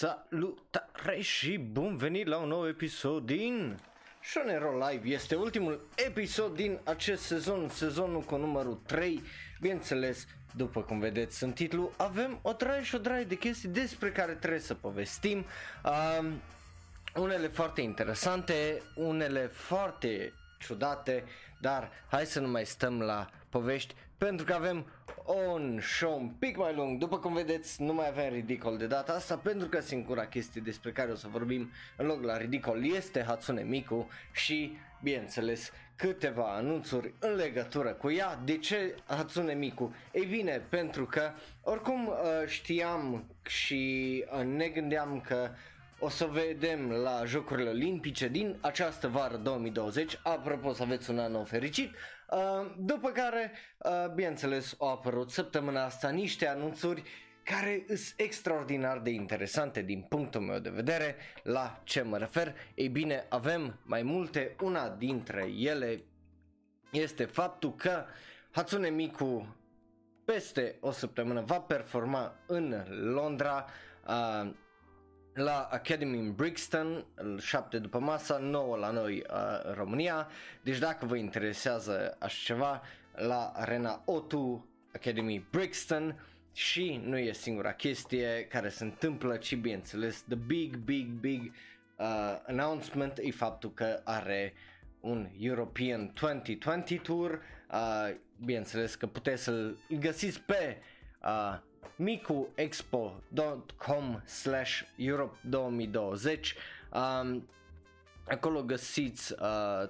Salutare și bun venit la un nou episod din Shonero Live. Este ultimul episod din acest sezon, sezonul cu numărul 3. Bineînțeles, după cum vedeți în titlu, avem o draie și o draie de chestii despre care trebuie să povestim. Um, unele foarte interesante, unele foarte ciudate, dar hai să nu mai stăm la povești pentru că avem un show un pic mai lung. După cum vedeți, nu mai avem ridicol de data asta pentru că singura chestie despre care o să vorbim în loc la ridicol este Hatsune Miku și, bineînțeles, câteva anunțuri în legătură cu ea. De ce Hatsune Miku? Ei bine, pentru că oricum uh, știam și uh, ne gândeam că o să vedem la Jocurile Olimpice din această vară 2020. Apropo, să aveți un an nou fericit. Uh, după care, uh, bineînțeles, au apărut săptămâna asta niște anunțuri care sunt extraordinar de interesante din punctul meu de vedere. La ce mă refer? Ei bine, avem mai multe. Una dintre ele este faptul că Hatsune Miku peste o săptămână va performa în Londra. Uh, la Academy în Brixton, 7 după masa, 9 la noi uh, România. Deci dacă vă interesează așa ceva, la Arena O2 Academy Brixton și nu e singura chestie care se întâmplă, ci bineînțeles the big, big, big uh, announcement e faptul că are un European 2020 Tour, uh, bineînțeles că puteți să-l găsiți pe uh, micuexpo.com slash Europe 2020 um, Acolo găsiți uh,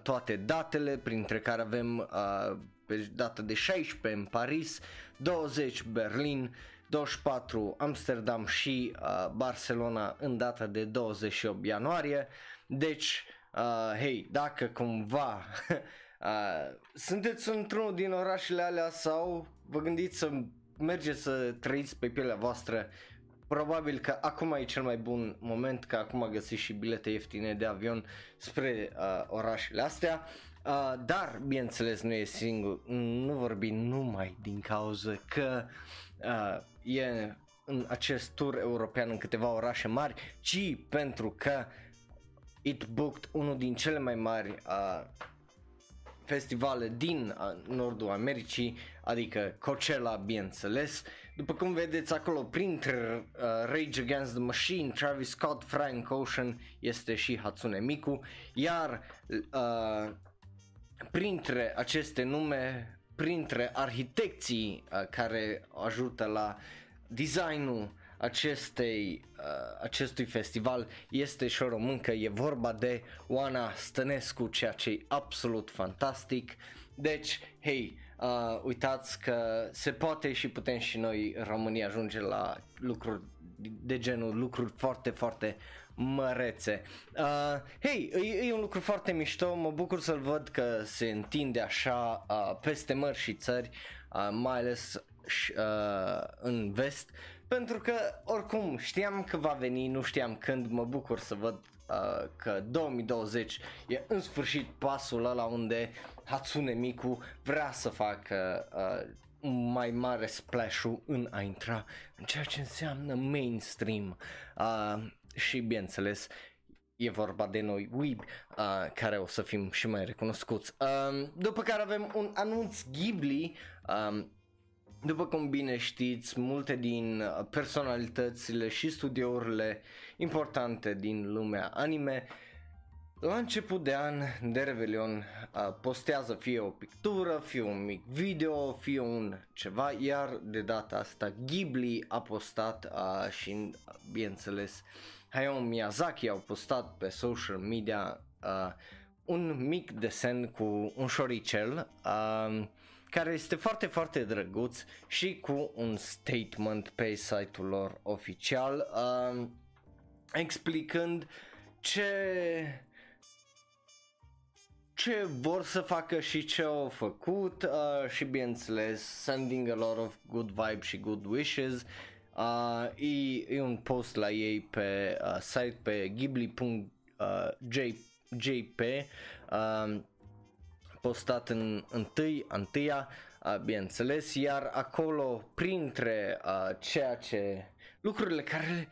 toate datele, printre care avem uh, pe data de 16 în Paris, 20 Berlin, 24 Amsterdam și uh, Barcelona în data de 28 ianuarie. Deci, uh, hei, dacă cumva uh, sunteți într-unul din orașele alea sau vă gândiți să mergeți să trăiți pe pielea voastră probabil că acum e cel mai bun moment că acum găsiți și bilete ieftine de avion spre uh, orașele astea. Uh, dar bineînțeles nu e singur nu vorbim numai din cauza că uh, e în acest tur european în câteva orașe mari ci pentru că It Booked unul din cele mai mari uh, festivale din nordul Americii, adică Coachella, bineînțeles. După cum vedeți acolo, printre uh, Rage Against the Machine, Travis Scott, Frank Ocean, este și Hatsune Miku, iar uh, printre aceste nume, printre arhitecții uh, care ajută la designul acestei, uh, acestui festival este și o româncă, e vorba de Oana Stănescu, ceea ce e absolut fantastic. Deci, hei, uh, uitați că se poate și putem și noi România ajunge la lucruri de genul, lucruri foarte, foarte mărețe. Uh, hei, e, e un lucru foarte mișto, mă bucur să-l văd că se întinde așa uh, peste mări și țări, uh, mai ales uh, în vest pentru că oricum știam că va veni, nu știam când, mă bucur să văd uh, că 2020 e în sfârșit pasul ăla unde Hatsune Miku vrea să facă uh, un mai mare splash în a intra în ceea ce înseamnă mainstream uh, și bineînțeles e vorba de noi weeb uh, care o să fim și mai recunoscuți. Uh, după care avem un anunț Ghibli uh, după cum bine știți, multe din personalitățile și studiourile importante din lumea anime la început de an de Revelion postează fie o pictură, fie un mic video, fie un ceva, iar de data asta Ghibli a postat uh, și bineînțeles Hayao Miyazaki au postat pe social media uh, un mic desen cu un șoricel uh, care este foarte, foarte drăguț și cu un statement pe site-ul lor oficial uh, explicând ce ce vor să facă și ce au făcut uh, și bineînțeles sending a lot of good vibes și good wishes. Uh, e, e un post la ei pe uh, site pe ghibli.jp uh, postat în întâi, întâia, uh, bineînțeles, iar acolo printre uh, ceea ce lucrurile care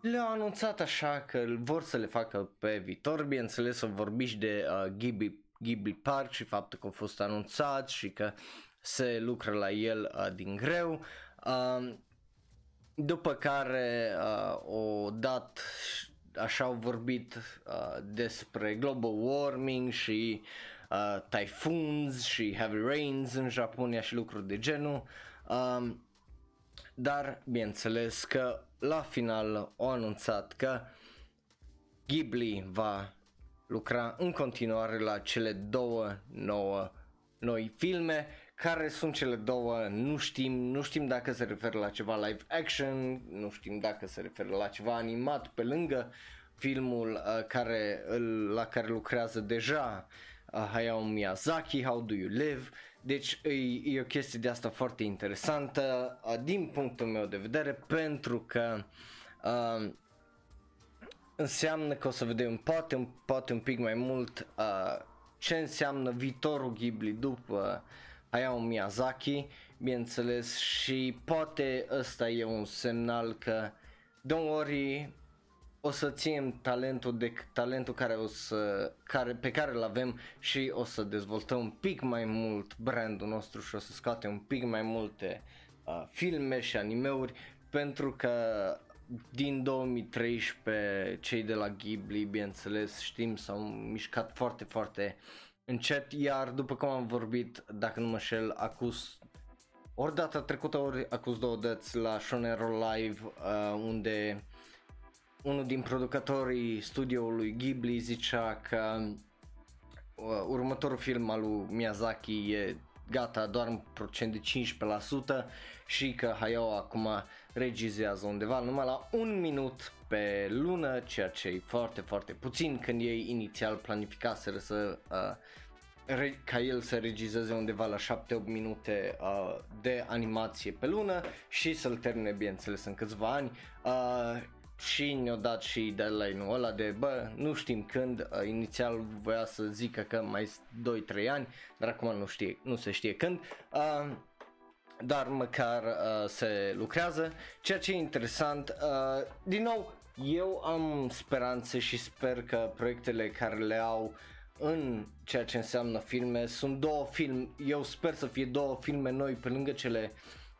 le-au anunțat așa că vor să le facă pe viitor, bineînțeles să vorbiți de uh, Ghibli, Ghibli Park și faptul că a fost anunțat și că se lucră la el uh, din greu. Uh, după care uh, o dat, așa au vorbit uh, despre global warming și uh, typhoons și heavy rains în Japonia și lucruri de genul. Uh, dar bineînțeles că la final au anunțat că Ghibli va lucra în continuare la cele două nouă noi filme care sunt cele două, nu știm, nu știm dacă se referă la ceva live action, nu știm dacă se referă la ceva animat pe lângă filmul uh, care, la care lucrează deja uh, Hayao Miyazaki, How Do You Live, deci e, e o chestie de asta foarte interesantă uh, din punctul meu de vedere pentru că uh, înseamnă că o să vedem poate, poate un pic mai mult uh, ce înseamnă viitorul Ghibli după Hayao Miyazaki, bineînțeles, și poate ăsta e un semnal că don't worry, o să ținem talentul de talentul care o să care pe care îl avem și o să dezvoltăm un pic mai mult brandul nostru și o să scoatem un pic mai multe uh, filme și animeuri pentru că din 2013 cei de la Ghibli, bineînțeles, știm s-au mișcat foarte foarte încet, iar după cum am vorbit, dacă nu mă șel, acus ori data trecută, ori acus două dăți la Shonero Live, uh, unde unul din producătorii studioului Ghibli zicea că uh, următorul film al lui Miyazaki e gata doar în procent de 15% și că Hayao acum regizează undeva numai la un minut pe lună, ceea ce e foarte, foarte puțin când ei inițial planificaseră să uh, re- ca el să regizeze undeva la 7-8 minute uh, de animație pe lună și să-l termine bineînțeles în câțiva ani. Uh, și ne-a dat și deadline-ul ăla de bă, nu știm când, uh, inițial voia să zică că mai 2-3 ani, dar acum nu, știe, nu se știe când. Uh, dar măcar uh, se lucrează, ceea ce e interesant. Uh, din nou, eu am speranțe și sper că proiectele care le au în ceea ce înseamnă filme sunt două filme, eu sper să fie două filme noi pe lângă cele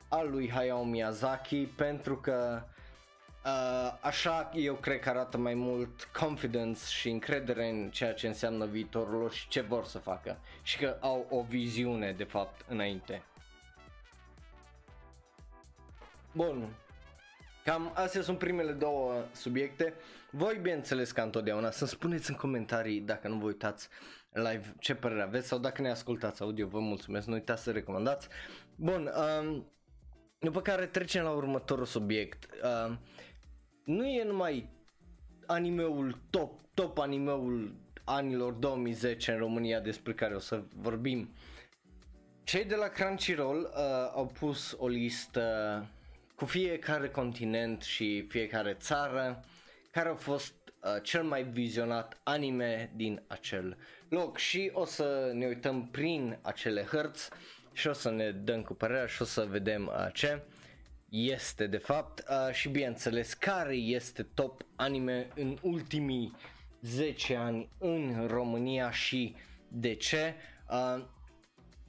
al lui Hayao Miyazaki pentru că uh, așa eu cred că arată mai mult confidence și încredere în ceea ce înseamnă viitorul lor și ce vor să facă și că au o viziune de fapt înainte. Bun, cam astea sunt primele două subiecte. Voi bineînțeles ca întotdeauna să spuneți în comentarii dacă nu vă uitați live ce părere aveți sau dacă ne ascultați audio vă mulțumesc, nu uitați să recomandați. Bun, um, după care trecem la următorul subiect. Uh, nu e numai animeul top, top animeul anilor 2010 în România despre care o să vorbim. Cei de la Crunchyroll uh, au pus o listă cu fiecare continent și fiecare țară care a fost uh, cel mai vizionat anime din acel loc și o să ne uităm prin acele hărți și o să ne dăm cu părerea și o să vedem uh, ce este de fapt uh, și bineînțeles care este top anime în ultimii 10 ani în România și de ce. Uh,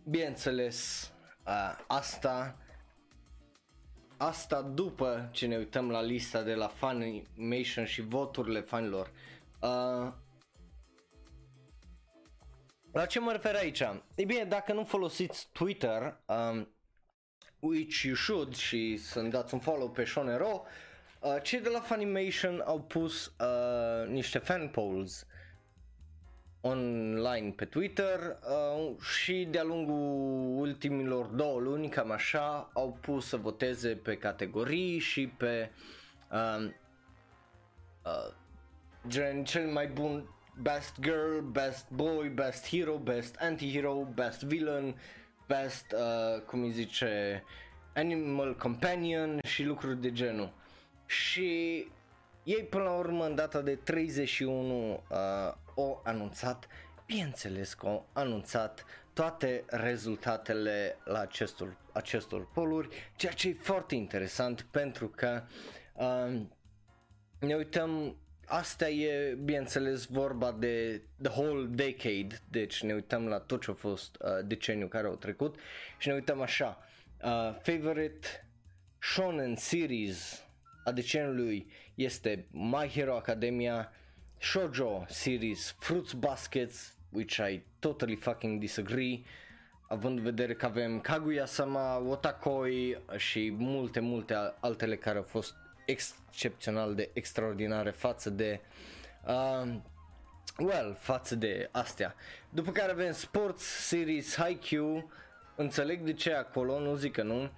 bineînțeles uh, asta Asta după ce ne uităm la lista de la Funimation și voturile fanilor. Uh, la ce mă refer aici? E bine, dacă nu folosiți Twitter, um, which you should și să-mi dați un follow pe Shonero, uh, cei de la Funimation au pus uh, niște fan polls online pe Twitter uh, și de-a lungul ultimilor două luni, cam așa, au pus să voteze pe categorii și pe uh, uh, gen cel mai bun best girl, best boy, best hero, best anti-hero, best villain, best, uh, cum îi zice, animal companion și lucruri de genul. Și ei până la urmă în data de 31 uh, o anunțat, bineînțeles că au anunțat toate rezultatele la acestor, acestor poluri, ceea ce e foarte interesant pentru că uh, ne uităm Asta e, bineînțeles, vorba de the whole decade, deci ne uităm la tot ce a fost uh, deceniul care au trecut și ne uităm așa. Uh, favorite shonen series a deceniului este My Hero Academia, Shoujo series Fruits Baskets, which I totally fucking disagree, având în vedere că avem Kaguya-sama, Otakoi și multe, multe altele care au fost excepțional de extraordinare față de uh, well, față de astea. După care avem Sports Series Haikyuu, înțeleg de ce acolo, nu zic că nu.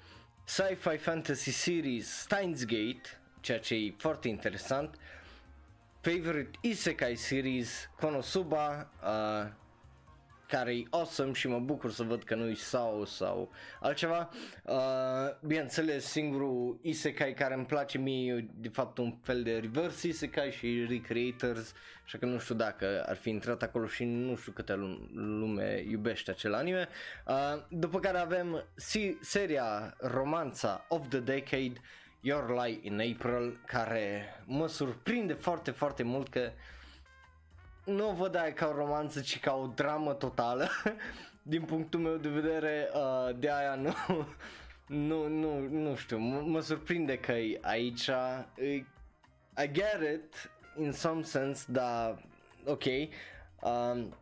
Sci-Fi Fantasy Series Steins Gate, ceea ce e foarte interesant. Favorite Isekai Series Konosuba, uh, care e awesome și mă bucur să văd că nu-i sau sau altceva. Uh, bineînțeles, singurul isekai care îmi place mie e de fapt un fel de reverse isekai și recreators, așa că nu știu dacă ar fi intrat acolo și nu știu câte lume iubește acel anime. Uh, după care avem si- seria romanța of the decade Your Lie in April care mă surprinde foarte foarte mult că nu o văd aia ca o romanță, ci ca o dramă totală. Din punctul meu de vedere, uh, de aia nu, nu, nu, nu știu, m- mă surprinde că e aici. I get it in some sense, dar ok. Um,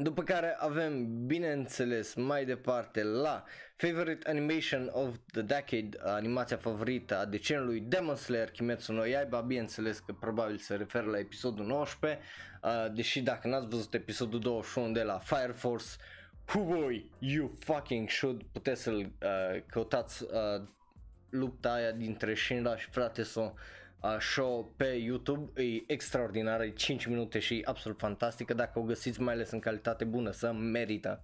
după care avem, bineînțeles, mai departe la Favorite Animation of the Decade, animația favorită a decenului Demon Slayer Kimetsu no Yaiba, bineînțeles că probabil se referă la episodul 19, uh, deși dacă n-ați văzut episodul 21 de la Fire Force, boy, you fucking should, puteți să-l uh, căutați uh, lupta aia dintre Shinra și frate so uh, show pe YouTube, e extraordinar, e 5 minute și e absolut fantastică, dacă o găsiți mai ales în calitate bună, să merită.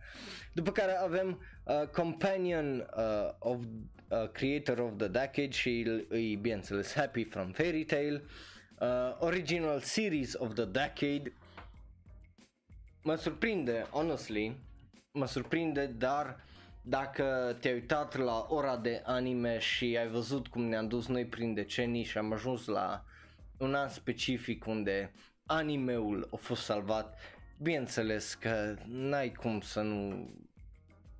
După care avem uh, Companion uh, of uh, Creator of the Decade și e bineînțeles Happy from Fairy Tail, uh, Original Series of the Decade, mă surprinde, honestly, mă surprinde, dar dacă te-ai uitat la ora de anime și ai văzut cum ne-am dus noi prin decenii și am ajuns la un an specific unde animeul a fost salvat, bineînțeles că n-ai cum să nu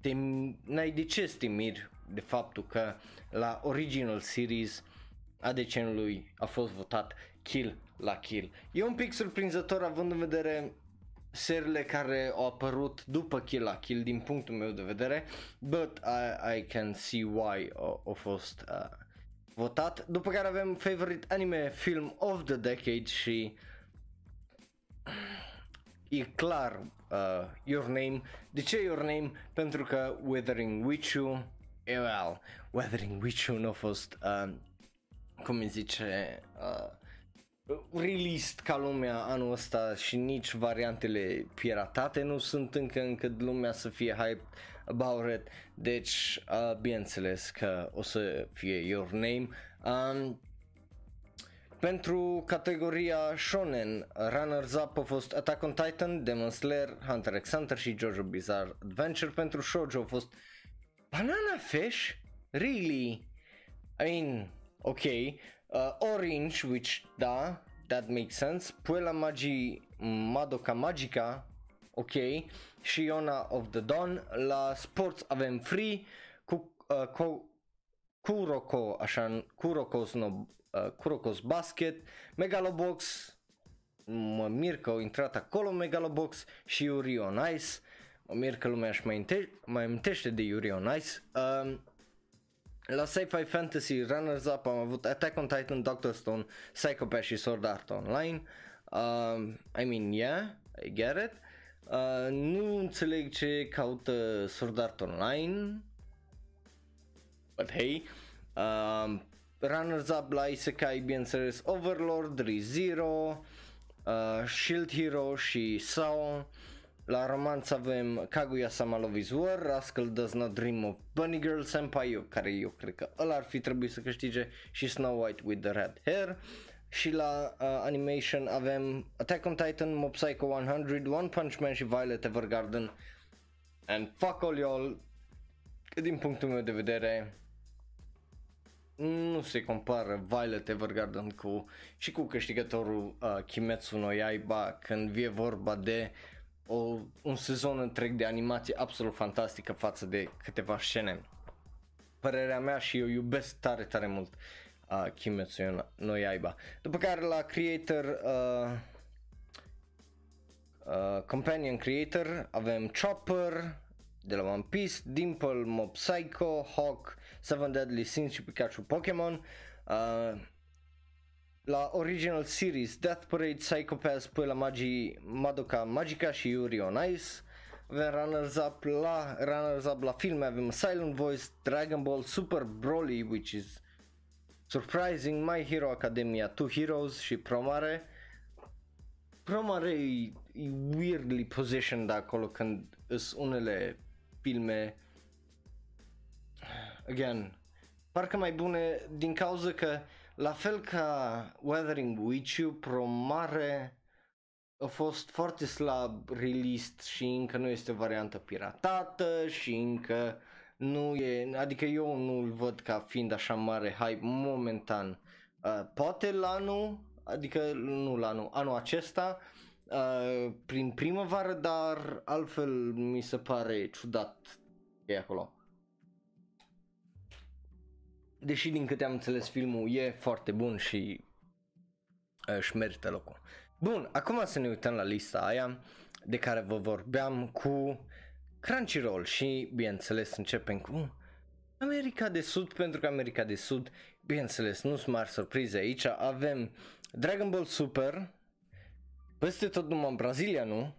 te, n-ai de ce să te miri de faptul că la original series a decenului a fost votat kill la kill. E un pic surprinzător având în vedere serile care au apărut după Kill la Kill din punctul meu de vedere, but I, I can see why a, fost uh, votat. După care avem Favorite Anime Film of the Decade și e clar uh, Your Name. De ce Your Name? Pentru că Weathering With You, well, Weathering With You nu a fost, uh, cum îi zice, uh, released ca lumea anul ăsta și nici variantele piratate nu sunt încă încât lumea să fie hype about it. Deci, uh, bineînțeles că o să fie Your Name. Um, pentru categoria Shonen, runners-up au fost Attack on Titan, Demon Slayer, Hunter x Hunter și JoJo Bizarre Adventure. Pentru Shoujo au fost Banana Fish? Really? I mean, ok. Uh, Orange, which, da, that makes sense. Puella Magi, Madoka Magica, ok. Și Iona of the Dawn. La Sports avem Free, cu, uh, cu, Kuroko, așa, Kuroko's, no, uh, Kuroko's Basket, Megalobox, mă mir că au intrat acolo Megalobox și Yuri on Ice. Mă mir că lumea își mai, inte- mai amintește de Yuri on Ice. Uh, la Sci-Fi Fantasy Runners-Up am avut Attack on Titan, Doctor Stone, Psychopath și Sword Art Online. Uh, I mean, yeah, I get it. Uh, nu înțeleg ce caută Sword Art Online. But hey, uh, Runners-Up la Isekai, bineînțeles, Overlord, ReZero, uh, Shield Hero și Sao. La romanț avem Kaguya Sama Love is War, Rascal Does Not Dream of Bunny Girl Senpai, care eu cred că ăla ar fi trebuit să câștige și Snow White with the Red Hair. Și la uh, animation avem Attack on Titan, Mob Psycho 100, One Punch Man și Violet Evergarden. And fuck all y'all, din punctul meu de vedere, nu se compară Violet Evergarden cu și cu câștigătorul uh, Kimetsu no Yaiba când vie vorba de o, un sezon întreg de animație absolut fantastică față de câteva scene. Părerea mea și eu iubesc tare tare mult uh, Kimetsu no Yaiba. După care la creator uh, uh, companion creator avem Chopper de la One Piece, Dimple, Mob Psycho, Hawk, Seven Deadly Sins și Pikachu Pokémon. Uh, la Original Series, Death Parade, Psychopath, pui la Magi, Madoka Magica și Yuri on Ice. Avem runners up la, runners up la filme, avem Silent Voice, Dragon Ball, Super Broly, which is surprising, My Hero Academia, Two Heroes și Promare. Promare e, e weirdly positioned acolo când sunt unele filme again parcă mai bune din cauza că la fel ca Weathering With You Promare a fost foarte slab released și încă nu este variantă piratată și încă nu e, adică eu nu-l văd ca fiind așa mare hype momentan. Uh, poate la anul, adică nu la anul, anul acesta, uh, prin primăvară, dar altfel mi se pare ciudat că e acolo. Deși din câte am înțeles filmul e foarte bun și uh, își merită locul. Bun, acum să ne uităm la lista aia de care vă vorbeam cu Crunchyroll și bineînțeles începem cu America de Sud pentru că America de Sud, bineînțeles, nu sunt mari surprize aici, avem Dragon Ball Super, peste tot numai în Brazilia, nu?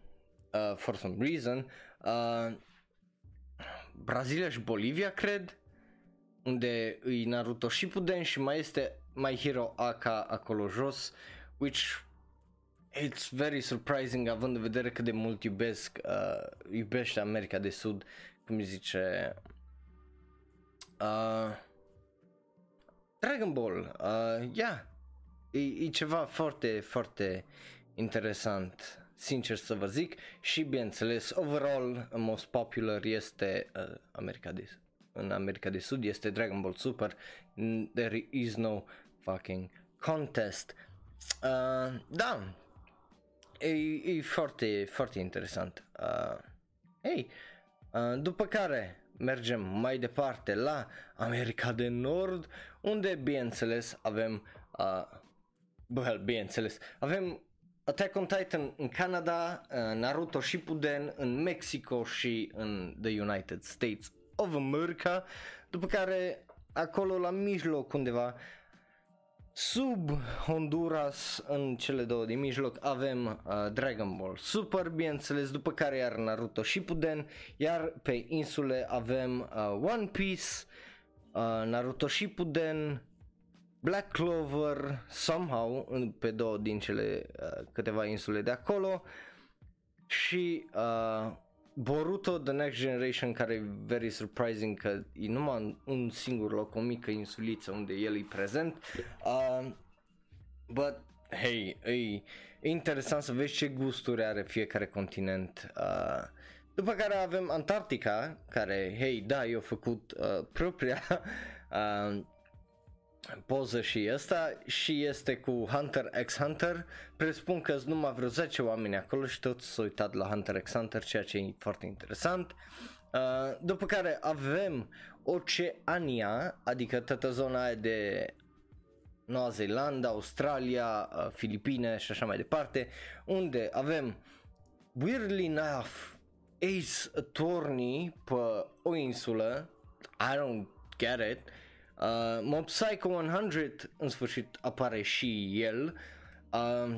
Uh, for some reason. Uh, Brazilia și Bolivia, cred, unde îi Naruto Shippuden și mai este My Hero Aka acolo jos, which it's very surprising având în vedere cât de mult iubesc, uh, iubește America de Sud, cum zice uh, Dragon Ball, uh, yeah, e, e ceva foarte, foarte interesant, sincer să vă zic și bineînțeles, overall, most popular este uh, America de în America de Sud este Dragon Ball Super, there is no fucking contest. Uh, da, e, e foarte, foarte interesant. Uh, hey, uh, după care mergem mai departe la America de Nord, unde bineînțeles avem, uh, well, bineînțeles, avem Attack on Titan în Canada, uh, Naruto Shippuden în Mexico și în The United States of America, după care acolo la mijloc undeva Sub Honduras, în cele două din mijloc, avem uh, Dragon Ball Super, bineînțeles, după care iar Naruto Shippuden, iar pe insule avem uh, One Piece, uh, Naruto Shippuden, Black Clover, somehow, pe două din cele uh, câteva insule de acolo, și uh, Boruto The Next Generation care e very surprising că e numai un singur loc, o mică insuliță unde el e prezent. Uh, but, hey, e interesant să vezi ce gusturi are fiecare continent. Uh, după care avem Antarctica, care, hei, da, eu făcut uh, propria uh, poză și ăsta și este cu Hunter x Hunter. Presupun că sunt numai vreo 10 oameni acolo și toți s-au uitat la Hunter x Hunter, ceea ce e foarte interesant. Uh, după care avem Oceania, adică toată zona aia de Noua Zeelandă, Australia, uh, Filipine și așa mai departe, unde avem weirdly enough Ace Attorney pe o insulă, I don't get it, Uh, Mob Psycho 100 în sfârșit apare și el. Uh,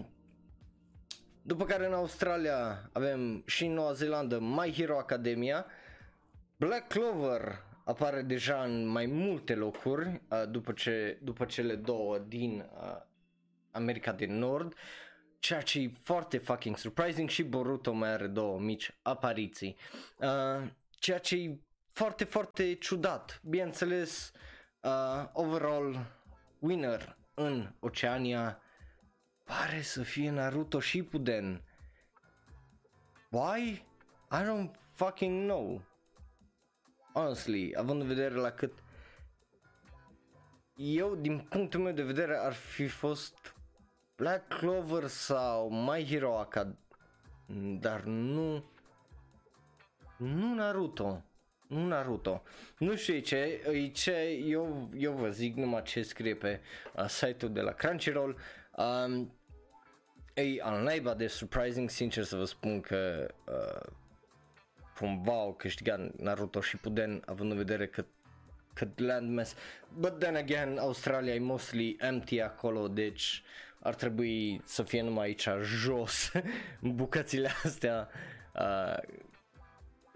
după care în Australia avem și în Noua Zeelandă My Hero Academia. Black Clover apare deja în mai multe locuri uh, după, ce, după cele două din uh, America de Nord. Ceea ce e foarte fucking surprising și Boruto mai are două mici apariții. Uh, ceea ce e foarte, foarte ciudat. Bineînțeles, uh, uh, overall winner în Oceania pare să fie Naruto Shippuden. Why? I don't fucking know. Honestly, având în vedere la cât eu, din punctul meu de vedere, ar fi fost Black Clover sau My Hero Academia, dar nu, nu Naruto. Nu Naruto. Nu știu ce, e ce eu, eu vă zic numai ce scrie pe uh, site-ul de la Crunchyroll. Um, e al naiba de surprising, sincer să vă spun că uh, cumva au câștigat Naruto și Puden având în vedere că cât landmass. But then again, Australia e mostly empty acolo, deci ar trebui să fie numai aici jos bucățile astea uh,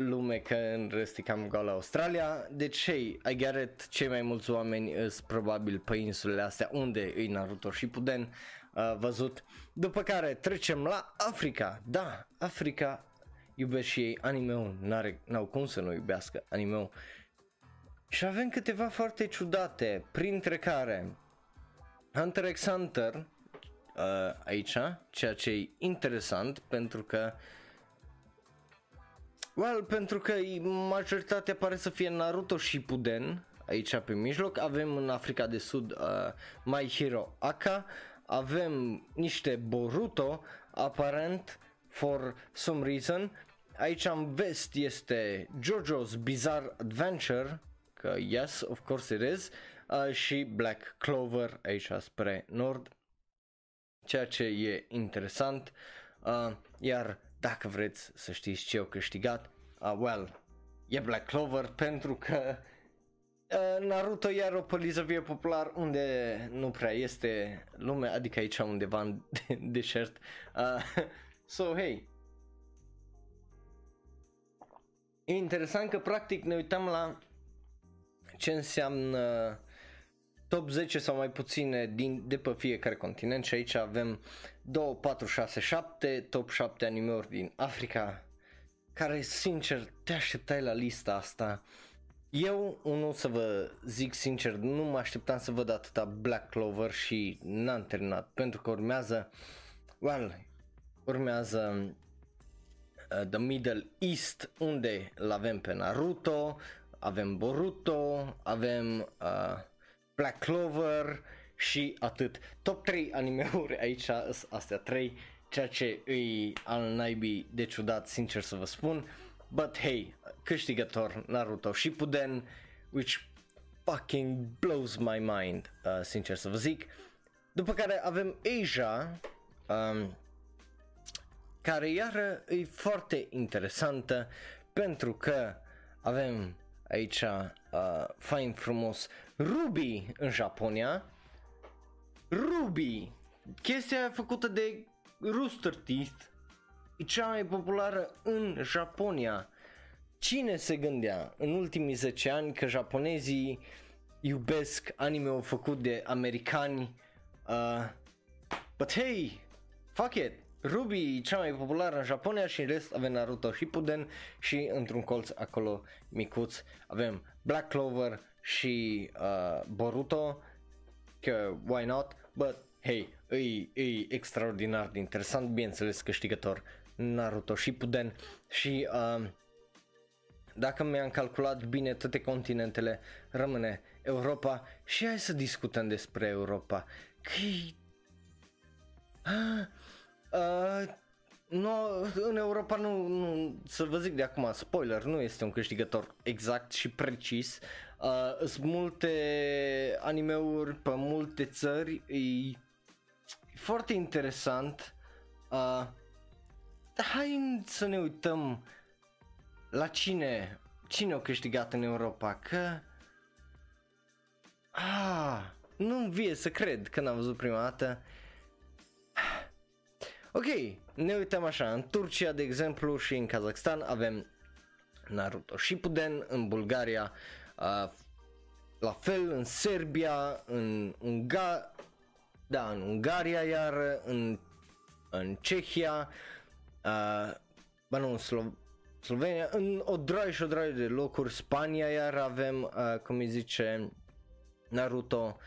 lume că în rest e cam goală Australia. Deci, hey, I get it, cei mai mulți oameni sunt probabil pe insulele astea unde îi Naruto și Puden uh, văzut. După care trecem la Africa. Da, Africa iubesc și ei anime n-are, n-au cum să nu iubească anime Și avem câteva foarte ciudate, printre care Hunter x Hunter uh, aici, ceea ce e interesant pentru că Well, pentru că majoritatea pare să fie Naruto și Puden aici pe mijloc. Avem în Africa de Sud uh, My Hero Aka, avem niște Boruto, aparent, for some reason. Aici în vest este JoJo's Bizarre Adventure, că yes, of course it is, uh, și Black Clover aici spre nord, ceea ce e interesant. Uh, iar dacă vreți să știți ce au câștigat, uh, well, e Black Clover pentru că uh, Naruto iar o polizăvie popular unde nu prea este lume, adică aici undeva în deșert. Uh, so, hey, E interesant că practic ne uităm la ce înseamnă top 10 sau mai puține din, de pe fiecare continent și aici avem 2, 4, 6, 7, top 7 animeuri din Africa, care sincer te așteptai la lista asta. Eu, unul să vă zic sincer, nu mă așteptam să văd atâta Black Clover și n-am terminat, pentru că urmează, well, urmează uh, The Middle East, unde îl avem pe Naruto, avem Boruto, avem uh, Black Clover, și atât. Top 3 animeuri aici, astea 3, ceea ce îi al naibii de ciudat, sincer să vă spun. But hey, câștigător Naruto Shippuden, which fucking blows my mind, uh, sincer să vă zic. După care avem Asia, um, care iară e foarte interesantă pentru că avem aici uh, fain frumos Ruby în Japonia, Ruby, chestia făcută de Rooster Teeth, e cea mai populară în Japonia. Cine se gândea în ultimii 10 ani că japonezii iubesc anime-ul făcut de americani? Uh, but hey, fuck it, Ruby e cea mai populară în Japonia și în rest avem Naruto Shippuden și într-un colț acolo micuț avem Black Clover și uh, Boruto, că why not? But, hey, e, e extraordinar de interesant, bineînțeles câștigător Naruto și Puden și uh, dacă mi-am calculat bine toate continentele, rămâne Europa și hai să discutăm despre Europa. Că uh, uh, no, în Europa nu, nu, să vă zic de acum, spoiler, nu este un câștigător exact și precis. Uh, sunt multe animeuri pe multe țări, e foarte interesant. Uh, hai să ne uităm la cine, cine a câștigat în Europa, că... Ah, nu-mi vie să cred că n-am văzut prima dată. Ok, ne uităm așa, în Turcia de exemplu și în Kazakhstan avem Naruto Shippuden, în Bulgaria uh, la fel în Serbia, în Unga- da, în Ungaria iar, în, în Cehia, uh, bă nu, în Slo- Slovenia, în o draie și o draie de locuri, Spania iar avem, uh, cum îi zice, Naruto,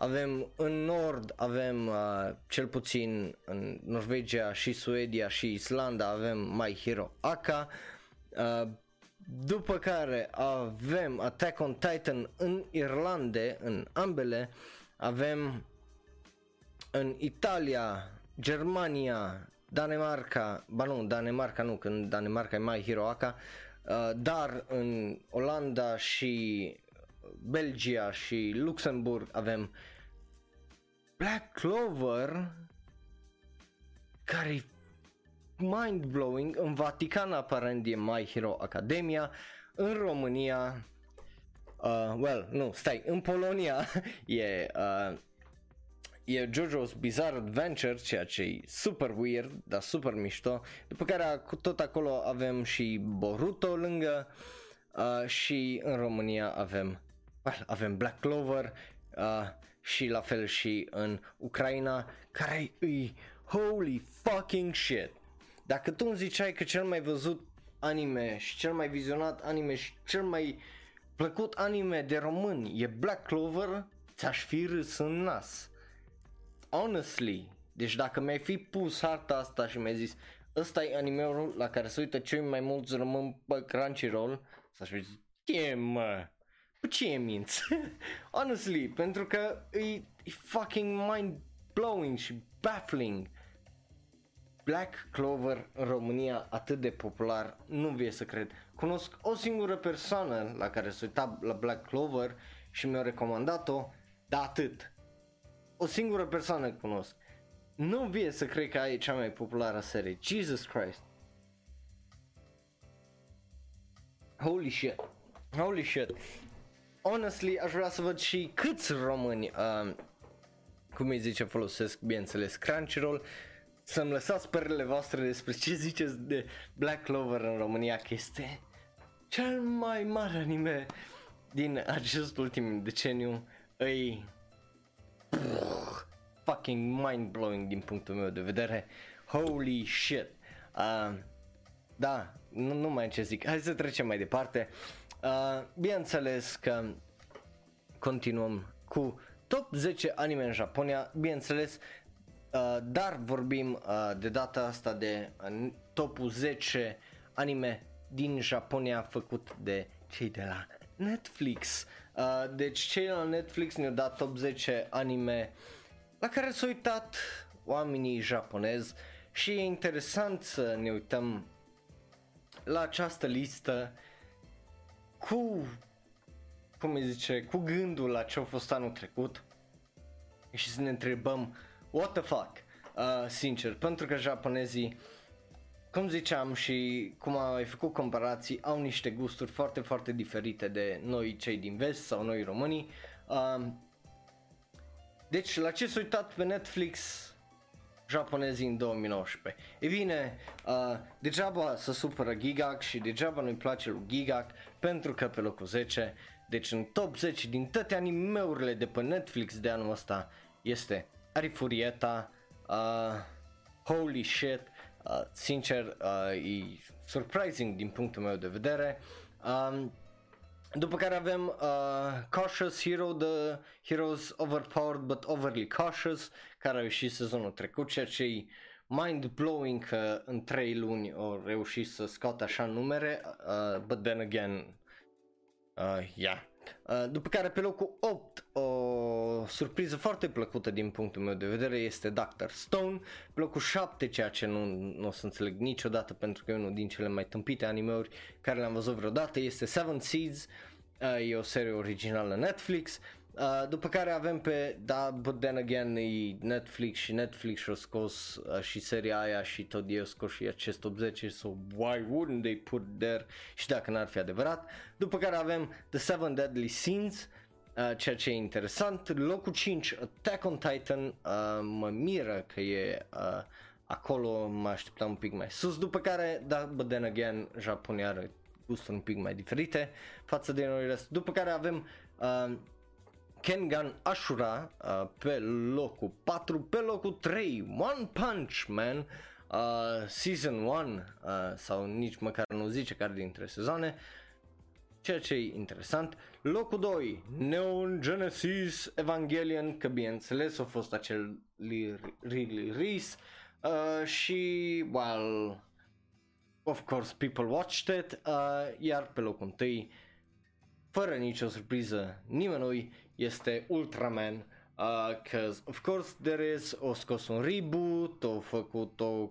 avem în nord, avem uh, cel puțin în Norvegia și Suedia și Islanda avem My Hero Aka, uh, după care avem Attack on Titan în Irlande, în ambele, avem în Italia, Germania, Danemarca, ba nu, Danemarca nu, când Danemarca e mai Hiroaka, uh, dar în Olanda și Belgia și Luxemburg avem Black Clover care e mind-blowing, în Vatican aparent e My Hero Academia, în România, uh, well, nu, stai, în Polonia e uh, e JoJo's Bizarre Adventure, ceea ce e super weird, dar super mișto. După care tot acolo avem și Boruto lângă uh, și în România avem, well, avem Black Clover uh, și la fel și în Ucraina, care e holy fucking shit. Dacă tu îmi ziceai că cel mai văzut anime și cel mai vizionat anime și cel mai plăcut anime de români e Black Clover, ți-aș fi râs în nas. Honestly, deci dacă mi-ai fi pus harta asta și mi-ai zis ăsta e animeul la care se uită cei mai mulți rămân pe Crunchyroll, să-aș fi zis, ce mă, pe ce minți? honestly, pentru că e, e fucking mind-blowing și baffling. Black Clover în România atât de popular, nu vie să cred. Cunosc o singură persoană la care se uita la Black Clover și mi-a recomandat-o, dar atât o singură persoană cunosc. Nu vie să cred că e cea mai populară serie. Jesus Christ. Holy shit. Holy shit. Honestly, aș vrea să văd și câți români, uh, cum îi zice, folosesc, bineînțeles, Crunchyroll, să-mi lăsați părerile voastre despre ce ziceți de Black Clover în România, că este cel mai mare anime din acest ultim deceniu. Îi fucking mind-blowing din punctul meu de vedere. Holy shit. Uh, da, nu, nu mai ce zic. Hai să trecem mai departe. Uh, bineînțeles că continuăm cu top 10 anime în Japonia, bineînțeles, uh, dar vorbim uh, de data asta de uh, topul 10 anime din Japonia făcut de cei de la Netflix. Uh, deci cei la Netflix ne-au dat top 10 anime la care s-au uitat oamenii japonezi și e interesant să ne uităm la această listă cu, cum îi zice, cu gândul la ce a fost anul trecut și să ne întrebăm what the fuck, uh, sincer, pentru că japonezii cum ziceam și cum am mai făcut comparații, au niște gusturi foarte, foarte diferite de noi cei din vest sau noi românii. Uh, deci, la ce s-a uitat pe Netflix japonezii în 2019? E bine, uh, degeaba să supără Gigak și degeaba nu-i place lui Gigak pentru că pe locul 10, deci în top 10 din toate animeurile de pe Netflix de anul ăsta este Arifurieta, uh, Holy Shit, Uh, sincer, uh, e surprising din punctul meu de vedere. Um, după care avem uh, Cautious Hero, The Heroes Overpowered but Overly Cautious, care a ieșit sezonul trecut, ceea ce e mind-blowing că în 3 luni au reușit să scoată așa numere, uh, but then again, uh, yeah, Uh, după care pe locul 8 o surpriză foarte plăcută din punctul meu de vedere este Dr. Stone, pe locul 7 ceea ce nu, nu o să înțeleg niciodată pentru că e unul din cele mai tâmpite animeuri care le-am văzut vreodată este Seven Seeds, uh, e o serie originală Netflix, Uh, după care avem pe, da, but then again, e Netflix și Netflix și-a scos uh, și seria aia și tot ei au scos și acest 80 so why wouldn't they put there și dacă n-ar fi adevărat. După care avem The Seven Deadly Sins, uh, ceea ce e interesant. Locul 5, Attack on Titan, uh, mă miră că e uh, acolo, mă așteptam un pic mai sus. După care, da, but then again, Japonia are gusturi un pic mai diferite față de noi rest. După care avem uh, Kengan Ashura uh, pe locul 4, pe locul 3 One Punch Man uh, Season 1 uh, sau nici măcar nu zice care dintre sezoane ceea ce e interesant. Locul 2, Neon Genesis Evangelion, că bineînțeles a fost acel release uh, și, well, of course people watched it, uh, iar pe locul întâi, fără nicio surpriză nimănui, este Ultraman, because uh, of course there is, o scos un reboot, o făcut o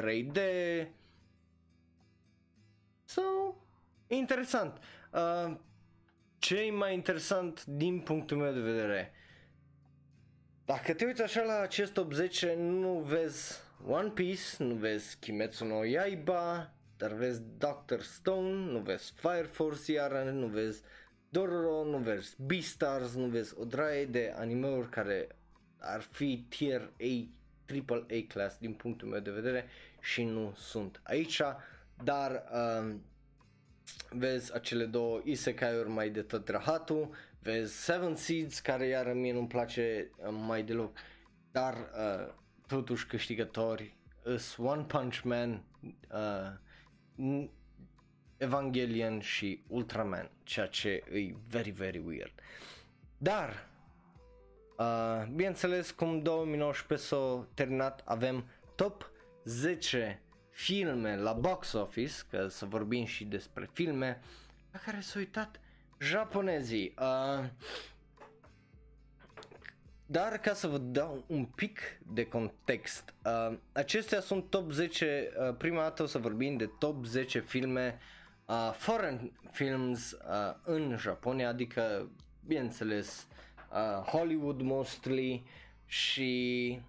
3D, so, interesant. Uh, ce e mai interesant din punctul meu de vedere? Dacă te uiți așa la acest top 10, nu vezi One Piece, nu vezi Kimetsu no Yaiba, dar vezi Doctor Stone, nu vezi Fire Force iar, nu vezi Dororo, nu vezi. Beastars, nu vezi. O draie de animeuri care ar fi tier A, triple A class din punctul meu de vedere și nu sunt aici, dar um, vezi acele două isekai-uri mai de tot rahatul, vezi Seven Seeds care iar mie nu-mi place uh, mai deloc, dar uh, totuși câștigători is One Punch Man, uh, Evangelion și Ultraman, ceea ce e very, very weird. Dar, uh, bineînțeles, cum 2019 s-a terminat, avem top 10 filme la box office, că să vorbim și despre filme, la care s-au uitat japonezii. Uh, dar ca să vă dau un pic de context, uh, acestea sunt top 10, uh, prima dată o să vorbim de top 10 filme uh, foreign films uh, în Japonia, adică, bineînțeles, uh, Hollywood mostly și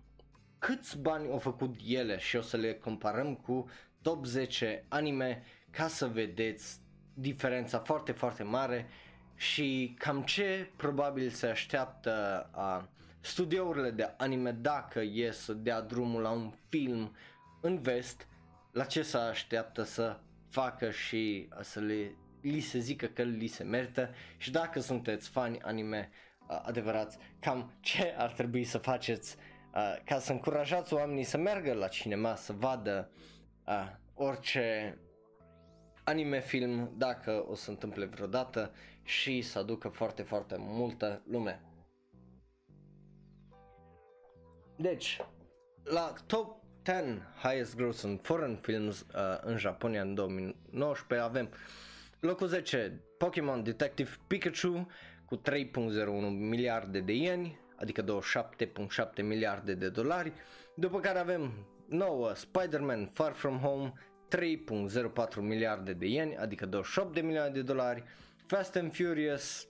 câți bani au făcut ele? Și o să le comparăm cu top 10 anime ca să vedeți diferența foarte, foarte mare și cam ce probabil se așteaptă a studiourile de anime dacă e să dea drumul la un film în vest, la ce se așteaptă să facă și să le, li se zică că li se merită și dacă sunteți fani anime uh, adevărați, cam ce ar trebui să faceți uh, ca să încurajați oamenii să meargă la cinema să vadă uh, orice anime film dacă o să întâmple vreodată și să aducă foarte, foarte multă lume. Deci, la top 10 highest grossing foreign films uh, în Japonia în 2019 avem locul 10 Pokémon Detective Pikachu cu 3.01 miliarde de ieni, adică 27.7 miliarde de dolari, după care avem 9 Spider-Man Far From Home 3.04 miliarde de ieni, adică 28 de milioane de dolari, Fast and Furious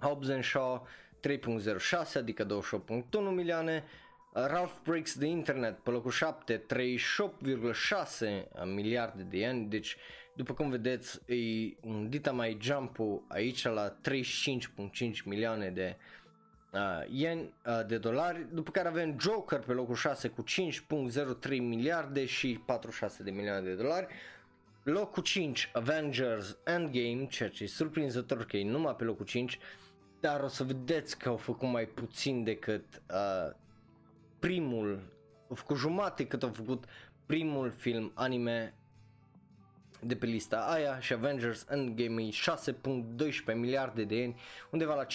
Hobbs and Shaw 3.06 adică 28.1 milioane, Ralph Breaks the Internet pe locul 7, 38,6 miliarde de ani, deci după cum vedeți e un dita mai jump aici la 35,5 milioane de uh, yen uh, de dolari, după care avem Joker pe locul 6 cu 5.03 miliarde și 46 de milioane de dolari, locul 5 Avengers Endgame, ceea ce e surprinzător că e numai pe locul 5, dar o să vedeți că au făcut mai puțin decât uh, primul, au făcut jumate cât au făcut primul film anime de pe lista aia și Avengers Endgame e 6.12 miliarde de yeni, undeva la 5-6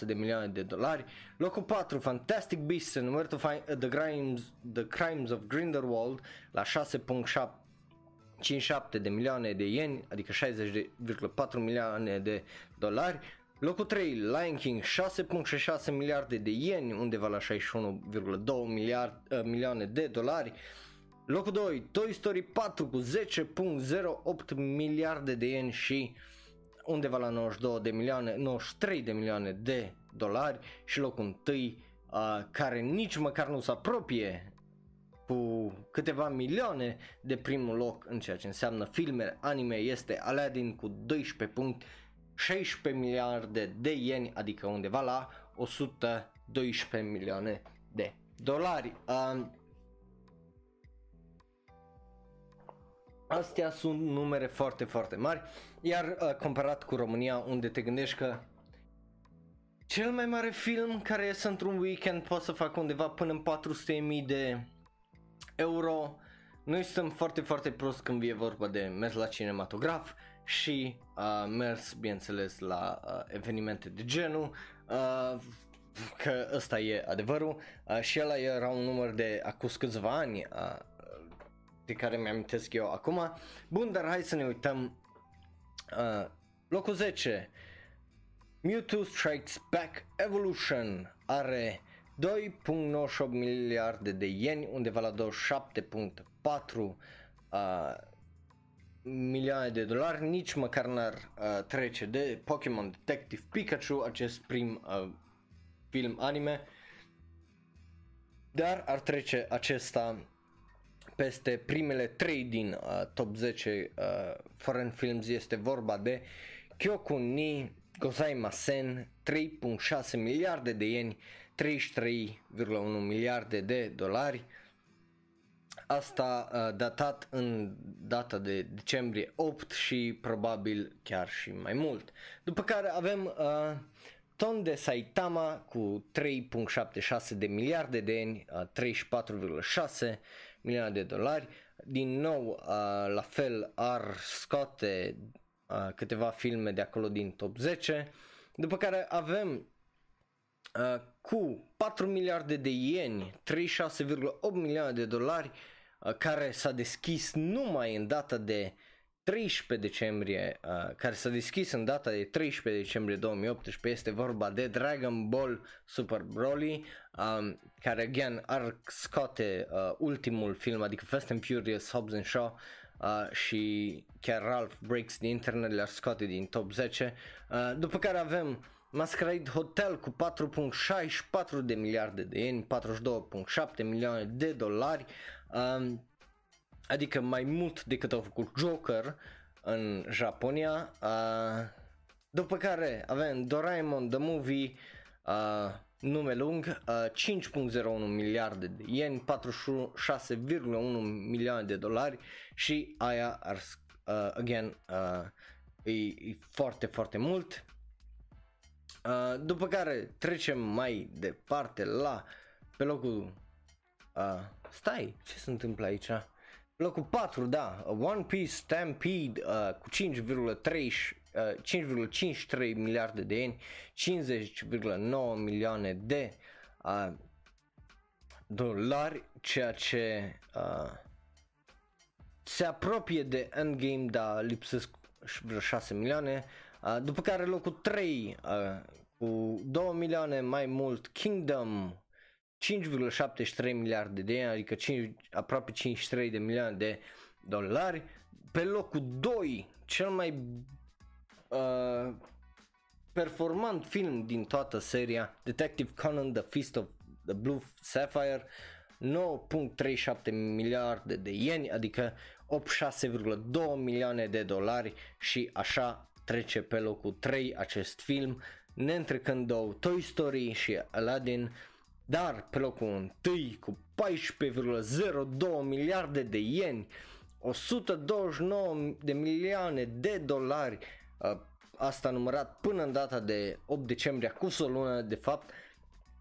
de milioane de dolari. Locul 4, Fantastic Beasts and Where to Find uh, the, Crimes, the Crimes of Grindelwald la 6.57 de milioane de yeni, adică 60,4 milioane de dolari. Locul 3, Lion King, 6.6 miliarde de ieni, undeva la 61,2 miliard, uh, milioane de dolari. Locul 2, Toy Story 4 cu 10.08 miliarde de ieni și undeva la 92 de milioane, 93 de milioane de dolari și locul 1 uh, care nici măcar nu se apropie cu câteva milioane de primul loc în ceea ce înseamnă filme anime este Aladdin cu 12 16 miliarde de ieni, adică undeva la 112 milioane de dolari. Uh, Astea sunt numere foarte, foarte mari, iar uh, comparat cu România, unde te gândești că cel mai mare film care iese într-un weekend poate să facă undeva până în 400.000 de euro, noi suntem foarte, foarte prost când vine vorba de mers la cinematograf și uh, mers, bineînțeles, la uh, evenimente de genul, uh, că ăsta e adevărul uh, și ăla era un număr de acum câțiva ani uh, de care mi-amintesc eu acum. Bun, dar hai să ne uităm. Uh, locul 10, Mewtwo Strikes Back Evolution are 2.98 miliarde de ieni, undeva la 27.4 uh, milioane de dolari, nici măcar n-ar uh, trece de Pokémon Detective Pikachu, acest prim uh, film anime, dar ar trece acesta peste primele 3 din uh, top 10 uh, foreign films, este vorba de Kyoku ni Gozaimasen, 3.6 miliarde de ieni, 33,1 miliarde de dolari. Asta uh, datat în data de decembrie 8 și probabil chiar și mai mult. După care avem uh, Ton de Saitama cu 3.76 de miliarde de ieni, uh, 34,6 milioane de dolari. Din nou, uh, la fel ar scoate uh, câteva filme de acolo din top 10. După care avem uh, cu 4 miliarde de ieni, 36,8 milioane de dolari, uh, care s-a deschis numai în data de 13 decembrie, uh, care s-a deschis în data de 13 decembrie 2018, este vorba de Dragon Ball Super Broly, um, care again ar scoate uh, ultimul film, adică Fast and Furious, Hobbs and Shaw, uh, și chiar Ralph Breaks the Internet le-ar scoate din top 10. Uh, după care avem Masquerade Hotel cu 4.64 de miliarde de ieni, 42.7 milioane de dolari, um, adică mai mult decât au făcut Joker în Japonia. Uh, după care avem Doraemon The Movie, uh, nume lung, uh, 5.01 miliarde de ieni, 46,1 milioane de dolari și aia ar, uh, again, uh, e, e foarte, foarte mult. Uh, după care trecem mai departe la pe locul uh, stai, ce se întâmplă aici? Locul 4, da, One Piece Stampede uh, cu 5,3 5,53 miliarde de ieni, 50,9 milioane de uh, dolari, ceea ce uh, se apropie de Endgame, dar lipsesc vreo 6 milioane. Uh, după care locul 3 uh, cu 2 milioane mai mult Kingdom 5,73 miliarde de ieni, adică 5, aproape 53 de milioane de dolari. Pe locul 2, cel mai uh, performant film din toată seria, Detective Conan The Fist of the Blue Sapphire, 9.37 miliarde de ieni, adică 86,2 milioane de dolari și așa trece pe locul 3 acest film, neîntrecând două Toy Story și Aladdin, dar pe locul 1 cu 14,02 miliarde de ieni, 129 de milioane de dolari, uh, asta numărat până în data de 8 decembrie, cu o lună de fapt,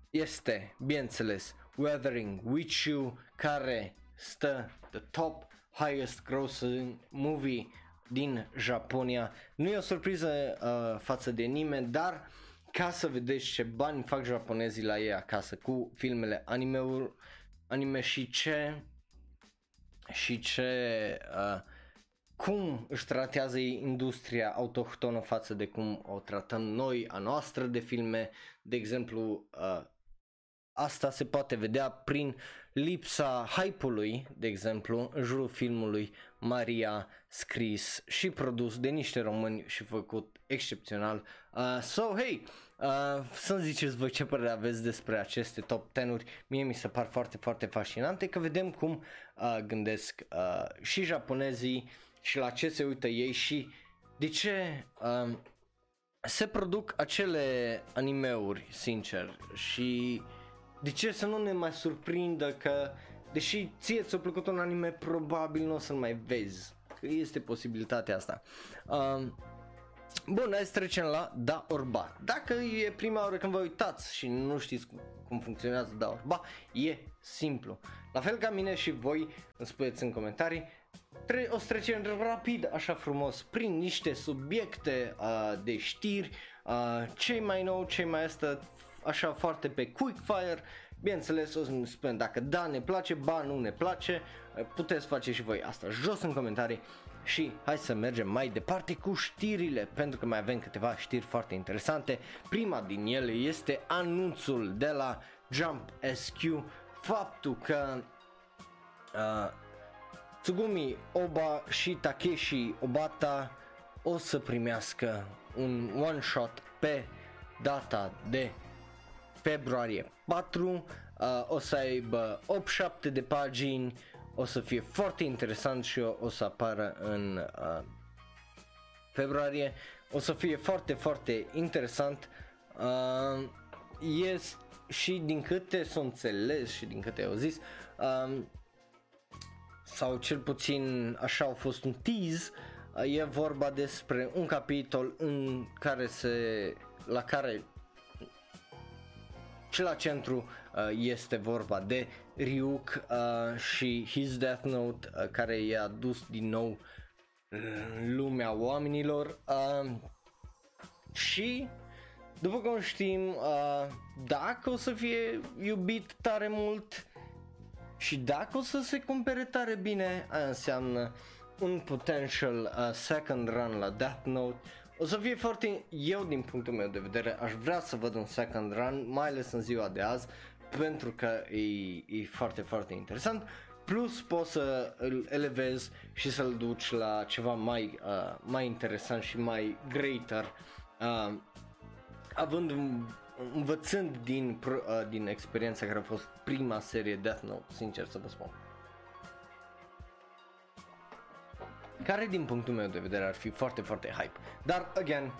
este, bineînțeles, Weathering with You, care stă the top highest grossing movie din Japonia. Nu e o surpriză uh, față de nimeni, dar ca să vedeți ce bani fac japonezii la ei acasă cu filmele anime anime și ce și ce uh, cum își tratează industria autohtonă față de cum o tratăm noi a noastră de filme, de exemplu uh, asta se poate vedea prin lipsa hype-ului, de exemplu, în jurul filmului Maria, scris și produs de niște români și făcut excepțional. Uh, so, hey, uh, să-mi ziceți voi ce părere aveți despre aceste top 10-uri. Mie mi se par foarte, foarte fascinante că vedem cum uh, gândesc uh, și japonezii și la ce se uită ei și de ce uh, se produc acele animeuri, sincer, și de ce să nu ne mai surprindă că deși ție ți-a plăcut un anime, probabil nu o să-l mai vezi. Că este posibilitatea asta. Uh, Bun, hai să trecem la da orba. Dacă e prima oară când vă uitați și nu știți cum, cum funcționează da orba, e simplu. La fel ca mine și voi îmi spuneți în comentarii, tre- o să trecem rapid, așa frumos, prin niște subiecte uh, de știri, uh, cei mai nou, cei mai asta, așa foarte pe quickfire, bineînțeles o să-mi spun dacă da ne place, ba nu ne place, puteți face și voi asta jos în comentarii și hai să mergem mai departe cu știrile pentru că mai avem câteva știri foarte interesante. Prima din ele este anunțul de la Jump SQ faptul că uh, Tsugumi Oba și Takeshi Obata o să primească un one shot pe data de februarie 4 uh, o să aibă 8-7 de pagini o să fie foarte interesant și o, o să apară în uh, februarie. O să fie foarte foarte interesant. Uh, este și din câte s-o înțeles și din câte au zis um, sau cel puțin așa au fost un tease uh, e vorba despre un capitol în care se la care și la centru uh, este vorba de Ryuk uh, și His Death Note uh, care i-a dus din nou în lumea oamenilor uh, și după cum știm, uh, dacă o să fie iubit tare mult și dacă o să se cumpere tare bine, aia înseamnă un potential uh, second run la Death Note. O să fie foarte, eu din punctul meu de vedere, aș vrea să văd un second run, mai ales în ziua de azi, pentru că e, e foarte, foarte interesant. Plus poți să îl elevezi și să-l duci la ceva mai, uh, mai interesant și mai greater. Uh, având învățând din, uh, din experiența care a fost prima serie Death Note, sincer să vă spun. Care din punctul meu de vedere ar fi foarte, foarte hype. Dar, again,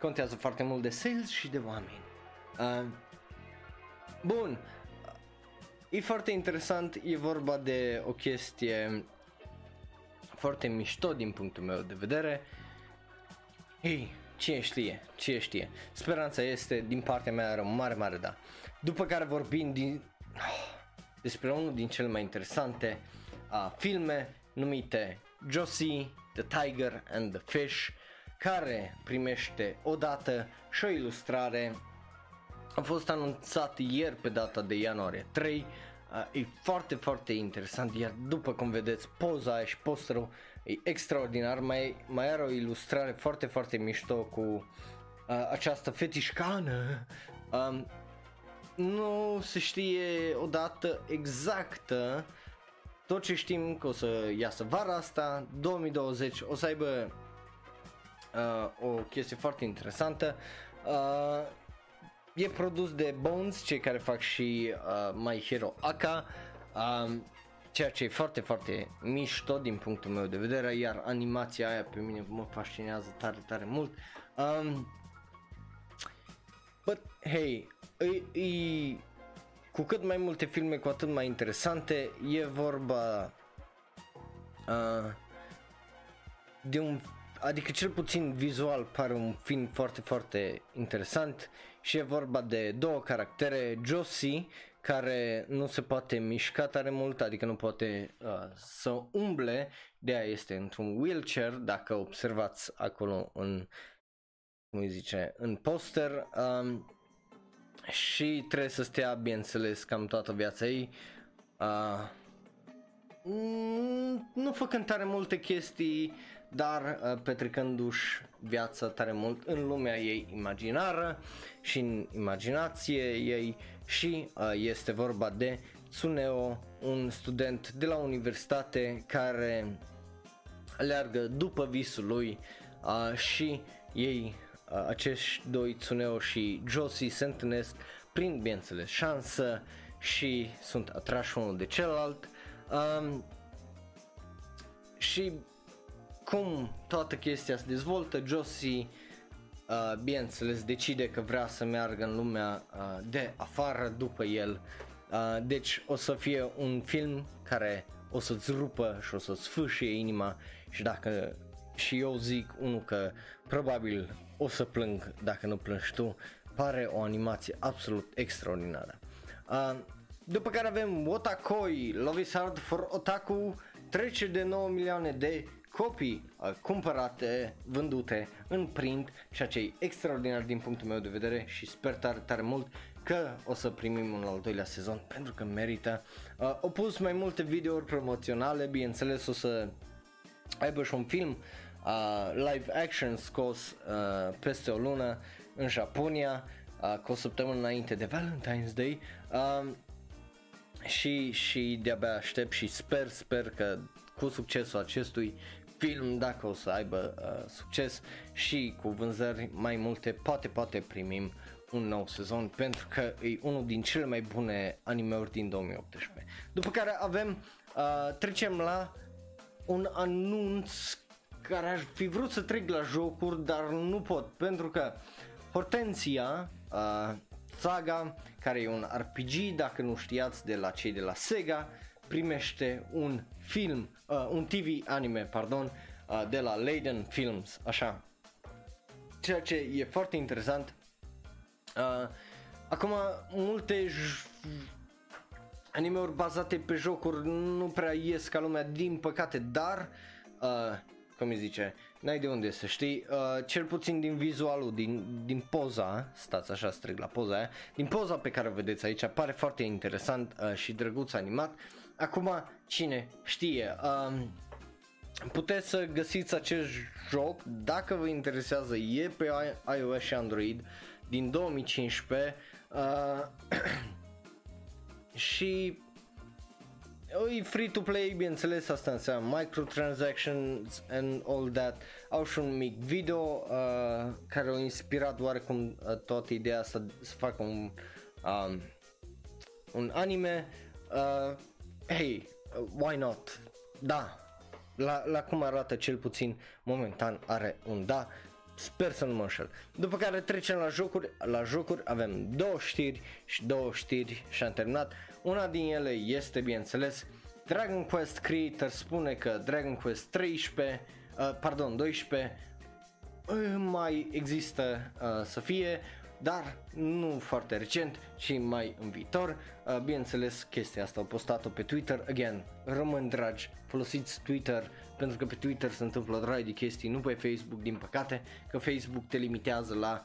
contează foarte mult de sales și de oameni. Uh, bun, e foarte interesant, e vorba de o chestie foarte mișto din punctul meu de vedere. Ei, Cine știe, cine știe. Speranța este din partea mea are un mare, mare da. După care vorbim din, despre unul din cele mai interesante uh, filme numite Josie, The Tiger and the Fish, care primește o dată și o ilustrare. A fost anunțat ieri pe data de ianuarie 3. Uh, e foarte, foarte interesant, iar după cum vedeți poza și posterul e extraordinar, mai, mai are o ilustrare foarte, foarte mișto cu uh, această fetișcană. Um, nu se știe o dată exactă, tot ce știm că o să iasă vara asta, 2020, o să aibă uh, o chestie foarte interesantă. Uh, e produs de Bones, cei care fac și uh, My Hero Aka. Uh, ceea ce e foarte, foarte mișto din punctul meu de vedere, iar animația aia pe mine mă fascinează tare, tare mult. Um, but, hey, e, e, cu cât mai multe filme, cu atât mai interesante, e vorba uh, de un, adică cel puțin vizual pare un film foarte, foarte interesant și e vorba de două caractere, Josie, care nu se poate mișca tare mult, adică nu poate uh, să umble, de aia este într-un wheelchair, dacă observați acolo în, cum îi zice, în poster. Um, și trebuie să stea, bineînțeles, cam toată viața ei, uh, nu făcând tare multe chestii, dar uh, petrecându-și viața tare mult în lumea ei imaginară și în imaginație ei. Și uh, este vorba de Tsuneo, un student de la universitate care aleargă după visul lui uh, și ei, uh, acești doi, Tsuneo și Josie, se întâlnesc prin, bineînțeles, șansă și sunt atrași unul de celălalt. Um, și cum toată chestia se dezvoltă, Josie uh, bineînțeles decide că vrea să meargă în lumea uh, de afară după el. Uh, deci o să fie un film care o să-ți rupă și o să-ți fâșie inima și dacă și eu zic unul că probabil o să plâng dacă nu plângi tu, pare o animație absolut extraordinară. Uh, după care avem Wotakoi, Love is Hard for Otaku, trece de 9 milioane de copii uh, cumpărate, vândute în print, ceea ce e extraordinar din punctul meu de vedere și sper tare, tare mult că o să primim un al doilea sezon pentru că merită. Uh, au pus mai multe videouri promoționale, bineînțeles o să aibă și un film uh, live action scos uh, peste o lună în Japonia, uh, cu o săptămână înainte de Valentine's Day. Uh, și, și de-abia aștept și sper, sper că cu succesul acestui film, dacă o să aibă uh, succes și cu vânzări mai multe, poate, poate primim un nou sezon pentru că e unul din cele mai bune animeuri din 2018. După care avem, uh, trecem la un anunț care aș fi vrut să trec la jocuri, dar nu pot pentru că Hortensia, uh, saga, care e un RPG, dacă nu știați, de la cei de la Sega, primește un film, uh, un TV anime, pardon, uh, de la Leiden Films, așa. Ceea ce e foarte interesant. Uh, acum, multe j- anime-uri bazate pe jocuri nu prea ies ca lumea, din păcate, dar, uh, cum îi zice, n-ai de unde să știi, uh, cel puțin din vizualul, din, din poza, stați așa strig la poza aia, din poza pe care o vedeți aici, pare foarte interesant uh, și drăguț animat. Acum, cine știe, uh, puteți să găsiți acest joc, dacă vă interesează, e pe iOS și Android din 2015 uh, și e free to play, bineînțeles, asta înseamnă microtransactions and all that. Au și un mic video uh, care au inspirat oarecum uh, toată ideea asta să facă un, um, un anime. Uh, hey, uh, why not? Da, la, la cum arată cel puțin momentan are un da. Sper să nu mă înșel. După care trecem la jocuri. La jocuri avem două știri și două știri și am terminat. Una din ele este, bineînțeles, Dragon Quest Creator spune că Dragon Quest 13, uh, pardon, 12 uh, mai există uh, să fie, dar nu foarte recent, ci mai în viitor. Uh, bineînțeles, chestia asta au postat-o pe Twitter. Again, român dragi, folosiți Twitter pentru că pe Twitter se întâmplă drag de chestii, nu pe Facebook, din păcate, că Facebook te limitează la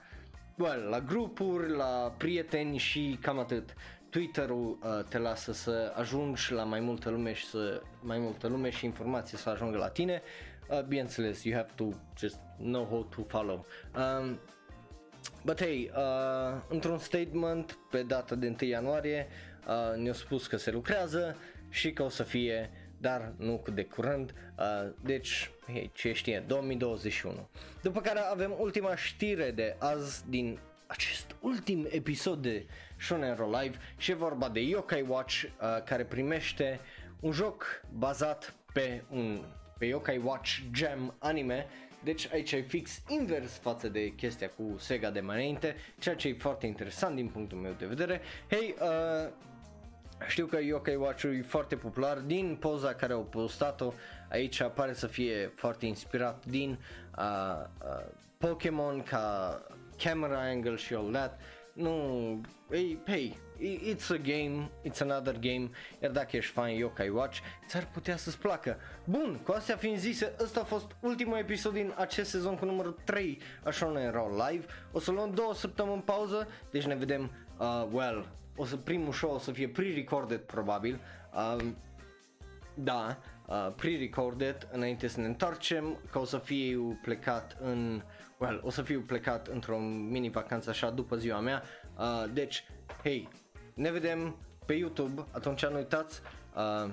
well, la grupuri, la prieteni și cam atât. Twitter-ul uh, te lasă să ajungi la mai multă lume și să mai multă lume și informații să ajungă la tine. Uh, bineînțeles, you have to just know how to follow. Um, but hey, uh, într-un statement pe data de 1 ianuarie uh, ne-a spus că se lucrează și că o să fie dar nu de curând, uh, deci hey, ce știe, 2021. După care avem ultima știre de azi din acest ultim episod de Shonen Ro Live și e vorba de Yokai Watch uh, care primește un joc bazat pe un pe Yokai Watch Gem anime deci aici e fix invers față de chestia cu Sega de mai înainte, ceea ce e foarte interesant din punctul meu de vedere. Hei, uh, știu că Yokai watch e foarte popular, din poza care au postat-o aici pare să fie foarte inspirat din uh, uh, Pokémon ca camera angle și all that. Nu, hey, hey, it's a game, it's another game, iar dacă ești fan Yokai Watch, ți-ar putea să-ți placă. Bun, cu astea fiind zise, ăsta a fost ultimul episod din acest sezon cu numărul 3 a Shonen Raw Live. O să luăm două săptămâni pauză, deci ne vedem, uh, well, o să primul show o să fie pre-recorded probabil. Um, da, uh, pre-recorded înainte să ne întoarcem, că o să fiu plecat în, well, o să fiu plecat într-o mini vacanță așa după ziua mea. Uh, deci, hei, ne vedem pe YouTube, atunci nu uitați, uh,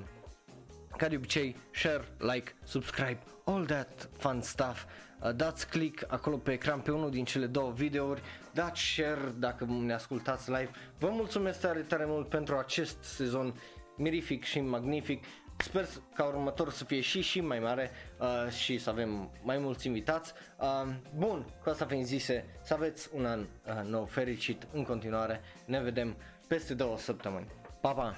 ca de obicei, share, like, subscribe, all that fun stuff. Uh, dați click acolo pe ecran pe unul din cele două videouri, dați share dacă ne ascultați live. Vă mulțumesc tare, tare mult pentru acest sezon mirific și magnific. Sper ca următor să fie și și mai mare uh, și să avem mai mulți invitați. Uh, bun, cu asta fiind zise, să aveți un an uh, nou fericit în continuare. Ne vedem peste două săptămâni. Pa, pa!